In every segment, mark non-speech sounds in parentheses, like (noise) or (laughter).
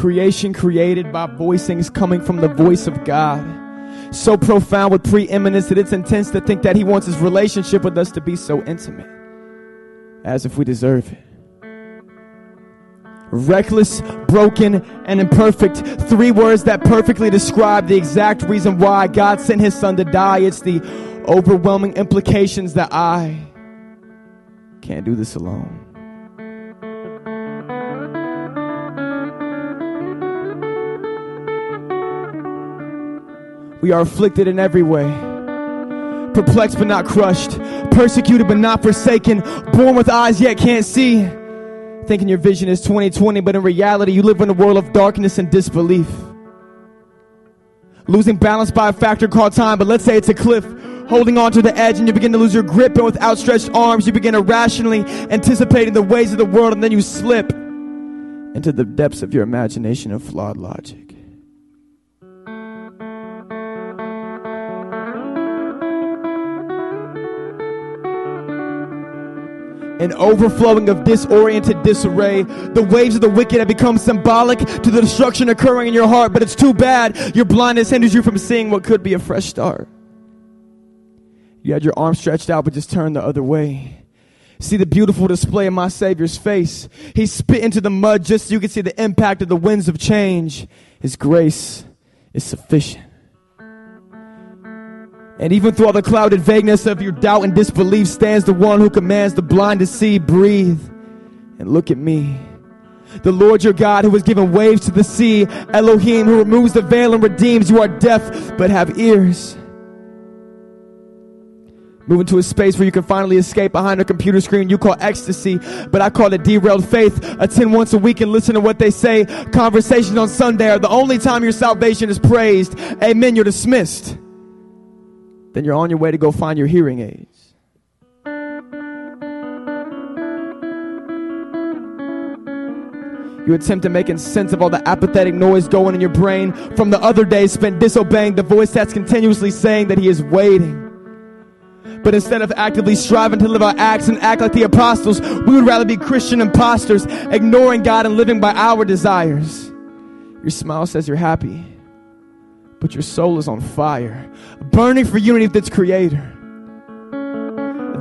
Creation created by voicings coming from the voice of God. So profound with preeminence that it's intense to think that He wants His relationship with us to be so intimate, as if we deserve it reckless, broken, and imperfect. Three words that perfectly describe the exact reason why God sent his son to die. It's the overwhelming implications that I can't do this alone. We are afflicted in every way, perplexed but not crushed, persecuted but not forsaken, born with eyes yet can't see thinking your vision is 2020, but in reality, you live in a world of darkness and disbelief. Losing balance by a factor called time, but let's say it's a cliff. Holding on to the edge, and you begin to lose your grip, and with outstretched arms, you begin irrationally anticipating the ways of the world, and then you slip into the depths of your imagination of flawed logic. An overflowing of disoriented disarray. The waves of the wicked have become symbolic to the destruction occurring in your heart, but it's too bad. Your blindness hinders you from seeing what could be a fresh start. You had your arms stretched out, but just turned the other way. See the beautiful display of my Savior's face. He spit into the mud just so you can see the impact of the winds of change. His grace is sufficient. And even through all the clouded vagueness of your doubt and disbelief stands the one who commands the blind to see, breathe, and look at me. The Lord your God who has given waves to the sea, Elohim who removes the veil and redeems. You are deaf but have ears. Move into a space where you can finally escape behind a computer screen you call ecstasy, but I call it derailed faith. Attend once a week and listen to what they say. Conversations on Sunday are the only time your salvation is praised. Amen. You're dismissed then you're on your way to go find your hearing aids. You attempt to making sense of all the apathetic noise going in your brain from the other days spent disobeying the voice that's continuously saying that he is waiting. But instead of actively striving to live our acts and act like the apostles, we would rather be Christian imposters, ignoring God and living by our desires. Your smile says you're happy but your soul is on fire, burning for unity with its creator.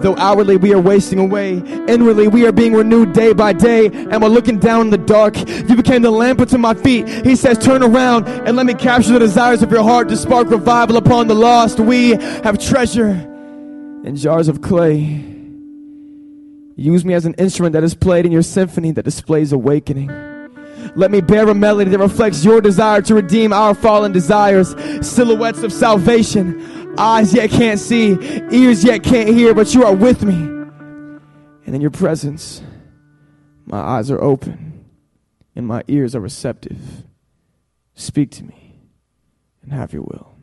Though outwardly we are wasting away, inwardly we are being renewed day by day, and we're looking down in the dark. You became the lamp unto my feet. He says, Turn around and let me capture the desires of your heart to spark revival upon the lost. We have treasure in jars of clay. Use me as an instrument that is played in your symphony that displays awakening. Let me bear a melody that reflects your desire to redeem our fallen desires. Silhouettes of salvation. Eyes yet can't see, ears yet can't hear, but you are with me. And in your presence, my eyes are open and my ears are receptive. Speak to me and have your will.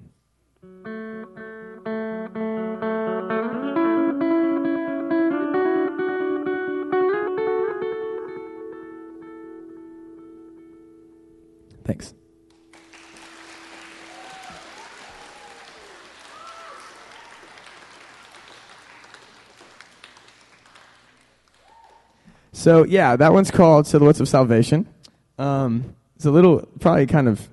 Thanks. So yeah, that one's called Silhouettes of Salvation. Um, it's a little, probably kind of,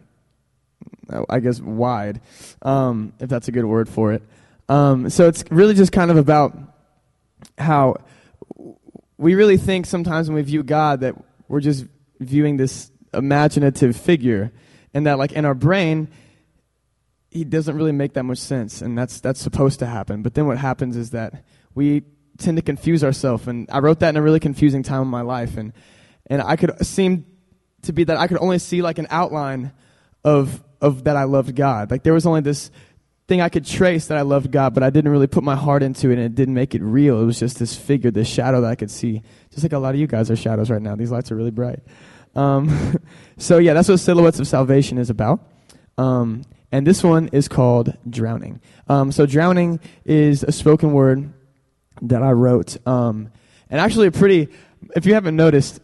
I guess, wide, um, if that's a good word for it. Um, so it's really just kind of about how we really think sometimes when we view God that we're just viewing this imaginative figure, and that like in our brain, he doesn't really make that much sense, and that's that's supposed to happen. But then what happens is that we tend to confuse ourselves, and I wrote that in a really confusing time in my life, and and I could seem to be that I could only see like an outline of of that I loved God. Like there was only this thing I could trace that I loved God, but I didn't really put my heart into it and it didn't make it real. It was just this figure, this shadow that I could see. Just like a lot of you guys are shadows right now. These lights are really bright. Um, (laughs) so yeah, that's what Silhouettes of Salvation is about. Um, and this one is called Drowning. Um, so Drowning is a spoken word that I wrote. Um, and actually a pretty, if you haven't noticed,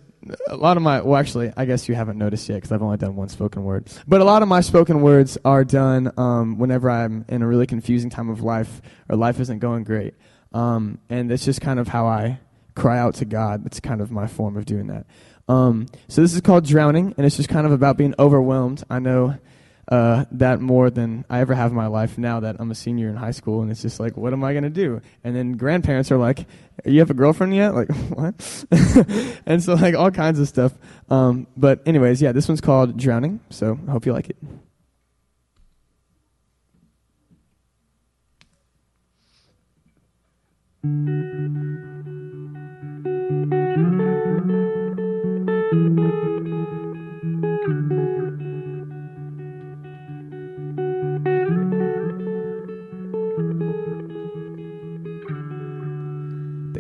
a lot of my, well actually, I guess you haven't noticed yet because I've only done one spoken word. But a lot of my spoken words are done um, whenever I'm in a really confusing time of life or life isn't going great. Um, and it's just kind of how I cry out to God. That's kind of my form of doing that. Um, so this is called Drowning, and it's just kind of about being overwhelmed. I know uh, that more than I ever have in my life now that I'm a senior in high school, and it's just like, what am I gonna do? And then grandparents are like, "You have a girlfriend yet?" Like, (laughs) what? (laughs) and so like all kinds of stuff. Um, but anyways, yeah, this one's called Drowning. So I hope you like it.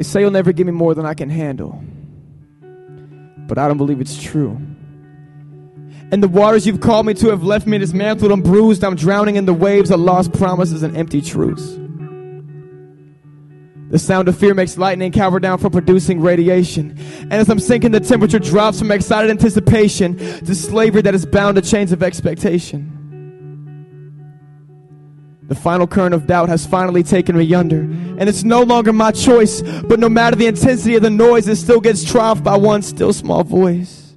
Say you'll never give me more than I can handle. But I don't believe it's true. And the waters you've called me to have left me dismantled and bruised. I'm drowning in the waves of lost promises and empty truths. The sound of fear makes lightning cower down from producing radiation. And as I'm sinking, the temperature drops from excited anticipation to slavery that is bound to chains of expectation. The final current of doubt has finally taken me under, and it's no longer my choice, but no matter the intensity of the noise, it still gets triumphed by one still small voice.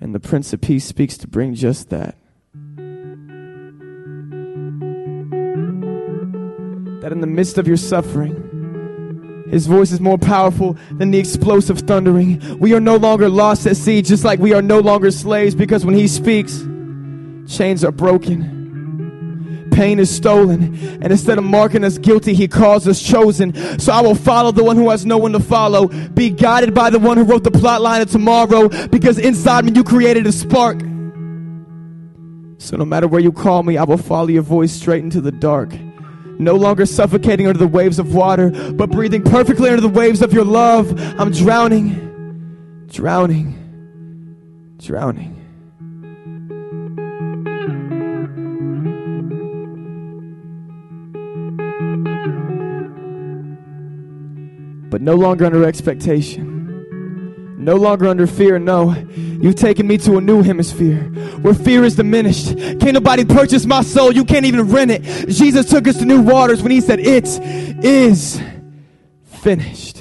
And the Prince of Peace speaks to bring just that. That in the midst of your suffering, his voice is more powerful than the explosive thundering. We are no longer lost at sea, just like we are no longer slaves, because when he speaks, chains are broken pain is stolen. And instead of marking us guilty, he calls us chosen. So I will follow the one who has no one to follow. Be guided by the one who wrote the plot line of tomorrow. Because inside me you created a spark. So no matter where you call me, I will follow your voice straight into the dark. No longer suffocating under the waves of water, but breathing perfectly under the waves of your love. I'm drowning, drowning, drowning. But no longer under expectation. No longer under fear, no. You've taken me to a new hemisphere where fear is diminished. Can't nobody purchase my soul. You can't even rent it. Jesus took us to new waters when he said, It is finished.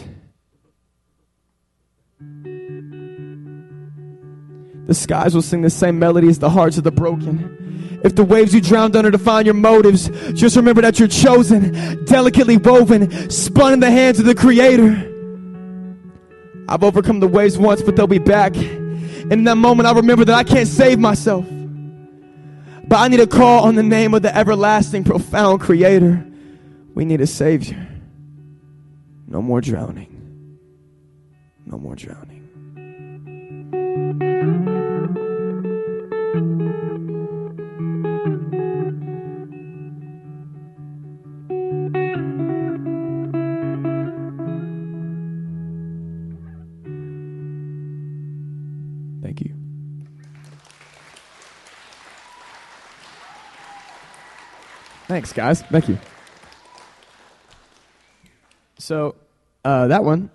The skies will sing the same melody as the hearts of the broken. If the waves you drowned under define your motives, just remember that you're chosen, delicately woven, spun in the hands of the Creator. I've overcome the waves once, but they'll be back. And in that moment, I remember that I can't save myself. But I need to call on the name of the everlasting, profound Creator. We need a Savior. No more drowning. No more drowning. Thanks, guys. Thank you. So, uh, that one